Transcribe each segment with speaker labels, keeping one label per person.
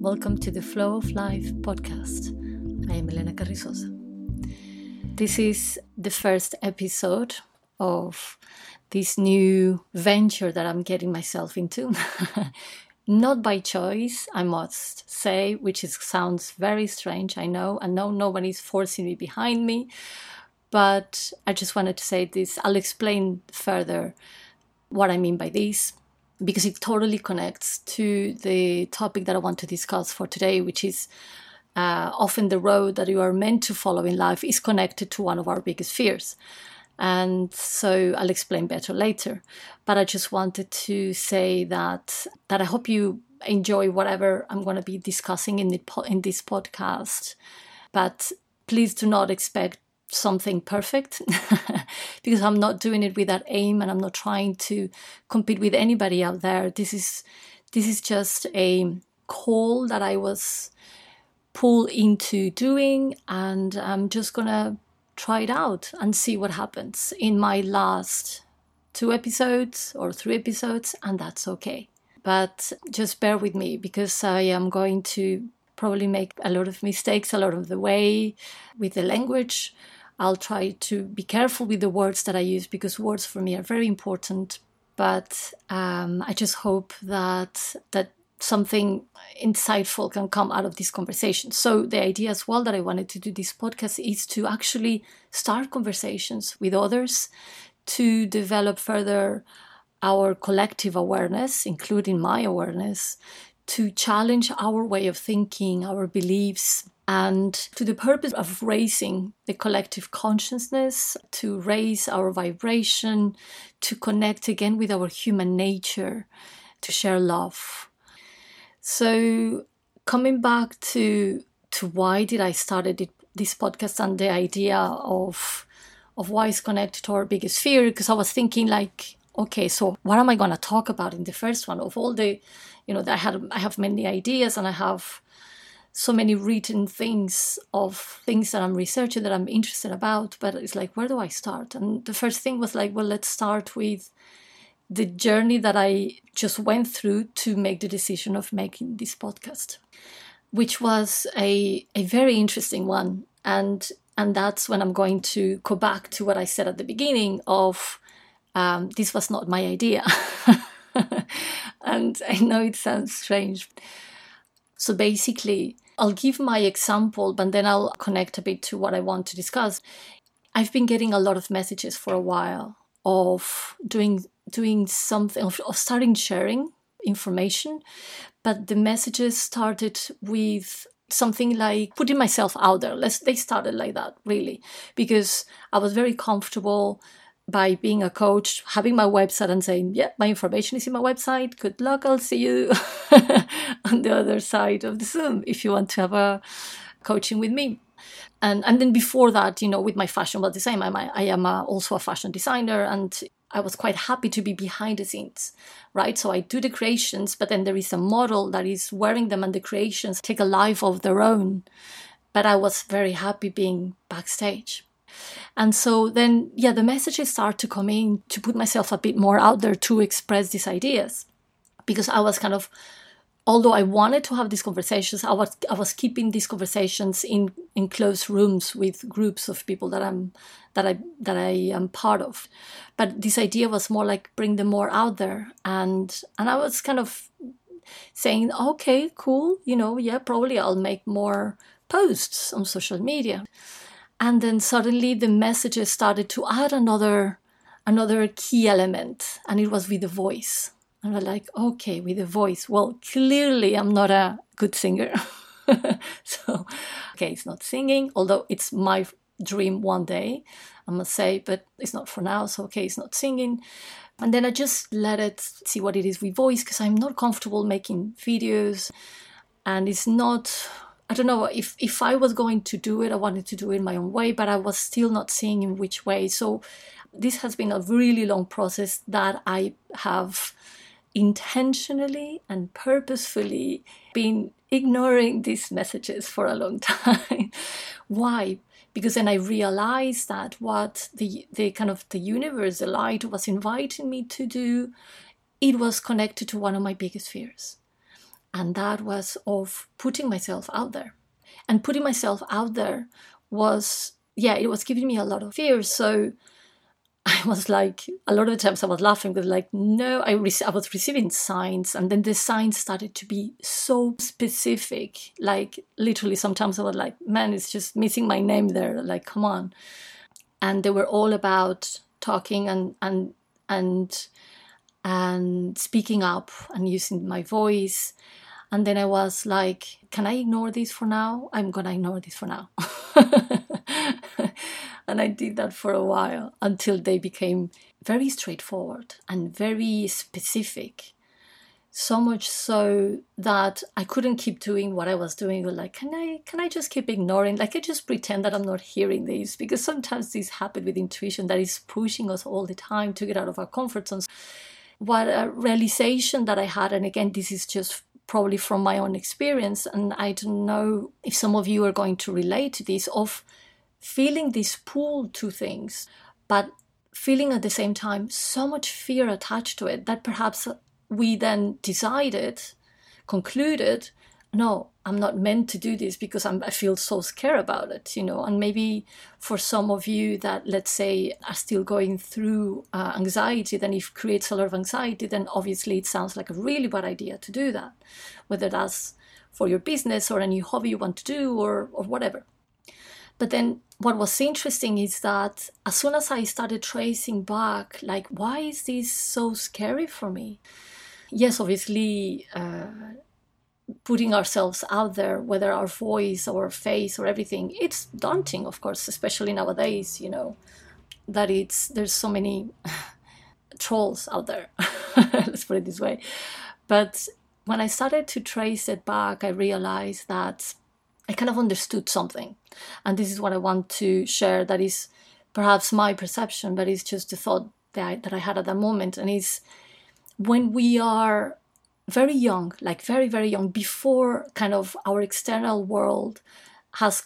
Speaker 1: Welcome to the Flow of Life podcast. I am Helena Carrizosa. This is the first episode of this new venture that I'm getting myself into. Not by choice, I must say, which is, sounds very strange, I know. I know nobody's forcing me behind me, but I just wanted to say this. I'll explain further what I mean by this because it totally connects to the topic that I want to discuss for today, which is uh, often the road that you are meant to follow in life is connected to one of our biggest fears. And so I'll explain better later. But I just wanted to say that that I hope you enjoy whatever I'm going to be discussing in the in this podcast. But please do not expect something perfect because I'm not doing it with that aim and I'm not trying to compete with anybody out there. This is this is just a call that I was pulled into doing and I'm just gonna try it out and see what happens in my last two episodes or three episodes and that's okay. But just bear with me because I am going to probably make a lot of mistakes a lot of the way with the language I'll try to be careful with the words that I use because words for me are very important. But um, I just hope that that something insightful can come out of this conversation. So the idea as well that I wanted to do this podcast is to actually start conversations with others to develop further our collective awareness, including my awareness, to challenge our way of thinking, our beliefs, and to the purpose of raising the collective consciousness, to raise our vibration, to connect again with our human nature, to share love. So, coming back to to why did I started it, this podcast and the idea of of why it's connected to our biggest fear, because I was thinking like, okay, so what am I going to talk about in the first one? Of all the, you know, I had I have many ideas and I have so many written things of things that I'm researching that I'm interested about, but it's like, where do I start? And the first thing was like, well, let's start with the journey that I just went through to make the decision of making this podcast, which was a, a very interesting one. And and that's when I'm going to go back to what I said at the beginning of um, this was not my idea. and I know it sounds strange. So basically, I'll give my example, but then I'll connect a bit to what I want to discuss. I've been getting a lot of messages for a while of doing doing something of, of starting sharing information, but the messages started with something like putting myself out there. Let's they started like that really because I was very comfortable by being a coach, having my website and saying, yeah, my information is in my website. Good luck. I'll see you on the other side of the Zoom if you want to have a coaching with me. And, and then before that, you know, with my fashion the same. I'm, I am a, also a fashion designer and I was quite happy to be behind the scenes, right? So I do the creations, but then there is a model that is wearing them and the creations take a life of their own. But I was very happy being backstage. And so then, yeah, the messages start to come in to put myself a bit more out there to express these ideas. Because I was kind of, although I wanted to have these conversations, I was I was keeping these conversations in in close rooms with groups of people that I'm that I that I am part of. But this idea was more like bring them more out there, and and I was kind of saying, okay, cool, you know, yeah, probably I'll make more posts on social media and then suddenly the messages started to add another another key element and it was with the voice. And i'm like okay with the voice. Well clearly i'm not a good singer. So okay it's not singing although it's my dream one day i must say but it's not for now so okay it's not singing. And then i just let it see what it is with voice because i'm not comfortable making videos and it's not I don't know if if I was going to do it, I wanted to do it my own way, but I was still not seeing in which way. So this has been a really long process that I have intentionally and purposefully been ignoring these messages for a long time. Why? Because then I realized that what the the kind of the universe, the light was inviting me to do, it was connected to one of my biggest fears And that was of putting myself out there. And putting myself out there was, yeah, it was giving me a lot of fear. So I was like, a lot of times I was laughing because, like, no, I, re- I was receiving signs, and then the signs started to be so specific. Like, literally, sometimes I was like, man, it's just missing my name there. Like, come on. And they were all about talking and, and, and, and speaking up and using my voice. And then I was like, can I ignore this for now? I'm going to ignore this for now. and I did that for a while until they became very straightforward and very specific. So much so that I couldn't keep doing what I was doing. Like, can I can I just keep ignoring? Like I just pretend that I'm not hearing this because sometimes this happens with intuition that is pushing us all the time to get out of our comfort zones. What a realization that I had, and again, this is just probably from my own experience, and I don't know if some of you are going to relate to this of feeling this pull to things, but feeling at the same time so much fear attached to it that perhaps we then decided, concluded, no, I'm not meant to do this because I'm, I feel so scared about it, you know. And maybe for some of you that, let's say, are still going through uh, anxiety, then if creates a lot of anxiety, then obviously it sounds like a really bad idea to do that, whether that's for your business or any hobby you want to do or, or whatever. But then what was interesting is that as soon as I started tracing back, like, why is this so scary for me? Yes, obviously, uh, putting ourselves out there, whether our voice or face or everything, it's daunting, of course, especially nowadays, you know, that it's, there's so many trolls out there. Let's put it this way. But when I started to trace it back, I realized that I kind of understood something. And this is what I want to share that is perhaps my perception, but it's just the thought that I, that I had at that moment. And is when we are very young, like very, very young, before kind of our external world has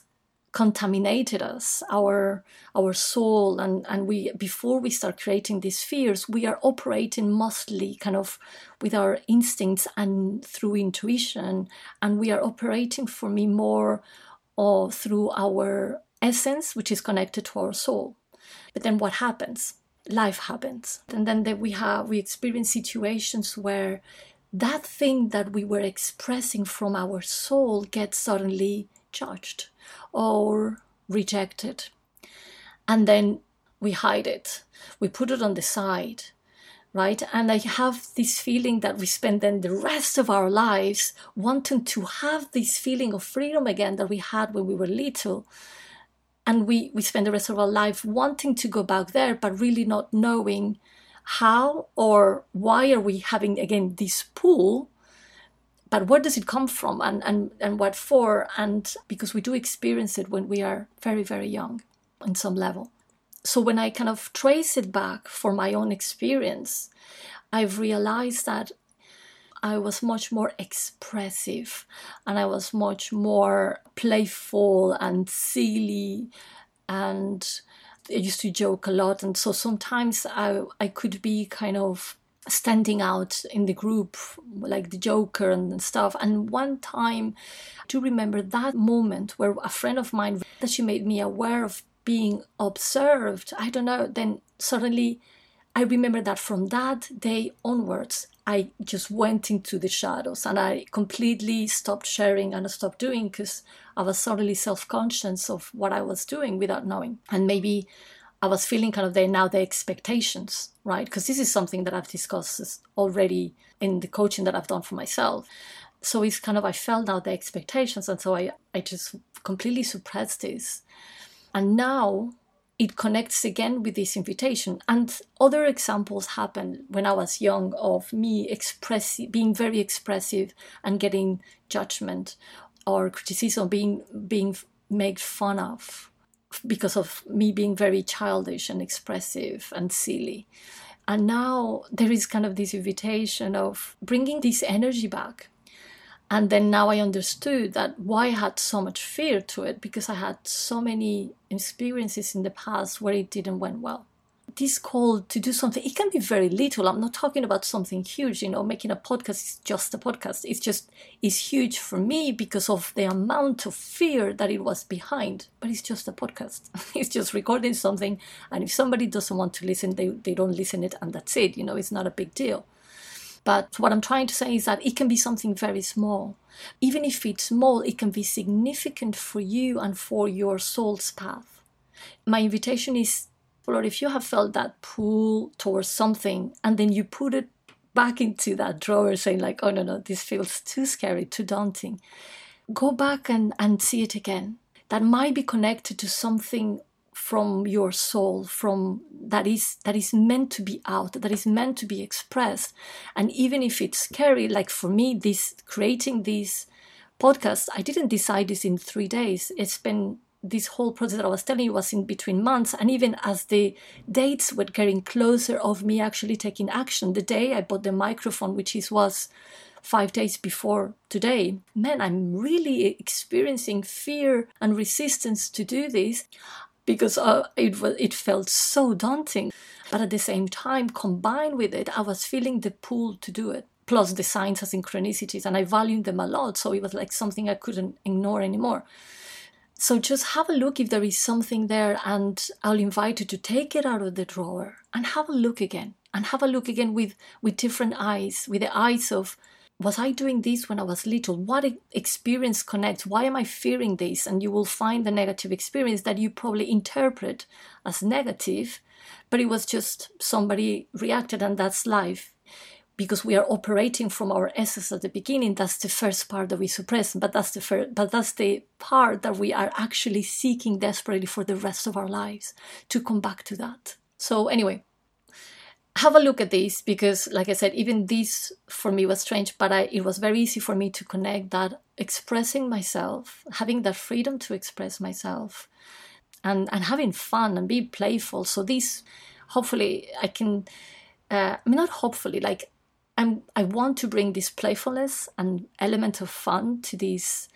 Speaker 1: contaminated us our our soul and and we before we start creating these fears we are operating mostly kind of with our instincts and through intuition and we are operating for me more or through our essence which is connected to our soul. But then what happens? Life happens. And then that we have we experience situations where that thing that we were expressing from our soul gets suddenly judged or rejected. And then we hide it, we put it on the side, right? And I have this feeling that we spend then the rest of our lives wanting to have this feeling of freedom again that we had when we were little. And we, we spend the rest of our life wanting to go back there, but really not knowing how or why are we having again this pull but where does it come from and, and, and what for? And because we do experience it when we are very, very young on some level. So when I kind of trace it back for my own experience, I've realized that I was much more expressive and I was much more playful and silly and I used to joke a lot and so sometimes I I could be kind of standing out in the group like the joker and stuff. And one time I do remember that moment where a friend of mine that she made me aware of being observed. I don't know then suddenly i remember that from that day onwards i just went into the shadows and i completely stopped sharing and I stopped doing because i was suddenly self-conscious of what i was doing without knowing and maybe I was feeling kind of there now the expectations, right? Because this is something that I've discussed already in the coaching that I've done for myself. So it's kind of I felt out the expectations, and so I I just completely suppressed this, and now it connects again with this invitation. And other examples happen when I was young of me expressing, being very expressive and getting judgment or criticism, being being made fun of because of me being very childish and expressive and silly. And now there is kind of this invitation of bringing this energy back. And then now I understood that why I had so much fear to it because I had so many experiences in the past where it didn't went well. this call to do something, it can be very little. I'm not talking about something huge, you know, making a podcast is just a podcast. It's just, it's huge for me because of the amount of fear that it was behind, but it's just a podcast. it's just recording something. And if somebody doesn't want to listen, they, they don't listen it and that's it. You know, it's not a big deal. But what I'm trying to say is that it can be something very small. Even if it's small, it can be significant for you and for your soul's path. My invitation is Lord, if you have felt that pull towards something and then you put it back into that drawer saying like oh no no this feels too scary too daunting go back and and see it again that might be connected to something from your soul from that is that is meant to be out that is meant to be expressed. And even if it's scary like for me this creating this podcast i didn't decide this in three days. It's been this whole process that I was telling you was in between months. And even as the dates were getting closer of me actually taking action, the day I bought the microphone, which is was five days before today, man, I'm really experiencing fear and resistance to do this because uh, it was it felt so daunting. But at the same time, combined with it, I was feeling the pull to do it. Plus the signs of synchronicities, and I valued them a lot. So it was like something I couldn't ignore anymore. So just have a look if there is something there, and I'll invite you to take it out of the drawer and have a look again. And have a look again with, with different eyes, with the eyes of was I doing this when I was little? What experience connects? Why am I fearing this? And you will find the negative experience that you probably interpret as negative, but it was just somebody reacted, and that's life because we are operating from our essence at the beginning that's the first part that we suppress but that's the first, but that's the part that we are actually seeking desperately for the rest of our lives to come back to that so anyway have a look at this because like i said even this for me was strange but I, it was very easy for me to connect that expressing myself having that freedom to express myself and and having fun and be playful so this hopefully i can uh, I mean, not hopefully, like I'm, I want to bring this playfulness and element of fun to these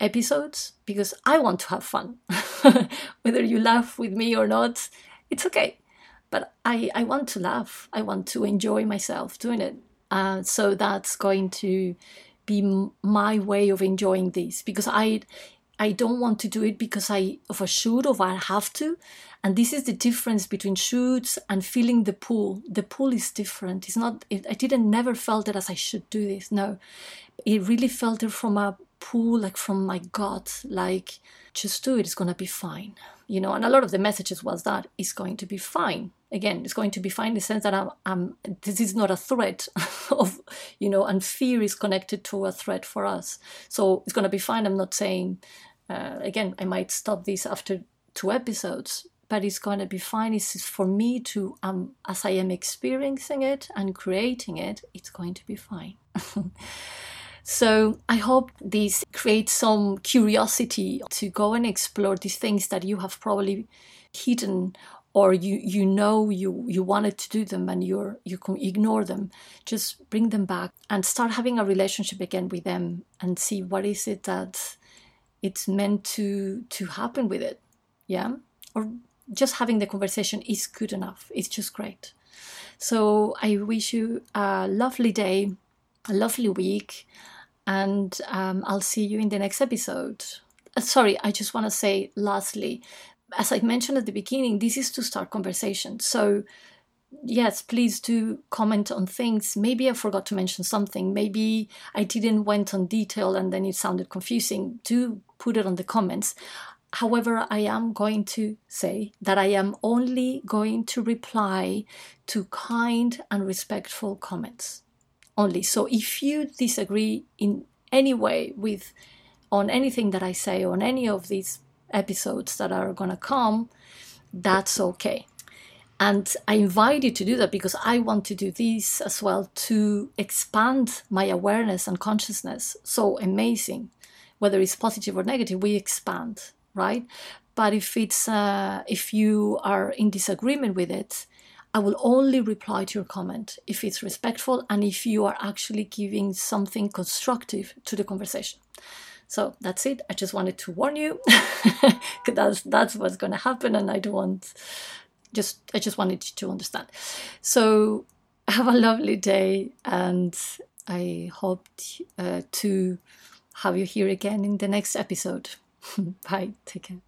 Speaker 1: episodes because I want to have fun. Whether you laugh with me or not, it's okay. But I, I want to laugh. I want to enjoy myself doing it. Uh, so that's going to be my way of enjoying this because I I don't want to do it because I of a shoot or I have to. And this is the difference between shoots and feeling the pull. The pull is different. It's not. It, I didn't never felt it as I should do this. No, it really felt it from a pull, like from my gut, like just do it. It's gonna be fine. You know. And a lot of the messages was that it's going to be fine. Again it's going to be fine in the sense that I'm, I'm this is not a threat of you know and fear is connected to a threat for us. So it's going to be fine. I'm not saying uh, again i might stop this after two episodes but it's going to be fine. It's for me to um as i am experiencing it and creating it it's going to be fine so i hope this creates some curiosity to go and explore these things that you have probably hidden or you you know you you wanted to do them and you're you can ignore them. Just bring them back and start having a relationship again with them and see what is it that it's meant to to happen with it. Yeah? Or just having the conversation is good enough. It's just great. So i wish you a lovely day a lovely week and um, i'll see you in the next episode uh, sorry i just want to say lastly as I mentioned at the beginning, this is to start conversation. So, yes, please do comment on things. Maybe I forgot to mention something. Maybe I didn't went on detail and then it sounded confusing. Do put it on the comments. However, I am going to say that I am only going to reply to kind and respectful comments only. So if you disagree in any way with on anything that I say on any of these episodes that are going to come, that's okay. And I invite you to do that because I want to do this as well to expand my awareness and consciousness. So amazing. Whether it's positive or negative, we expand, right? But if it's uh, if you are in disagreement with it, I will only reply to your comment if it's respectful and if you are actually giving something constructive to the conversation. So that's it. I just wanted to warn you that's that's what's going to happen, and I don't want just I just wanted you to understand. So have a lovely day, and I hope uh, to have you here again in the next episode. Bye. Take care.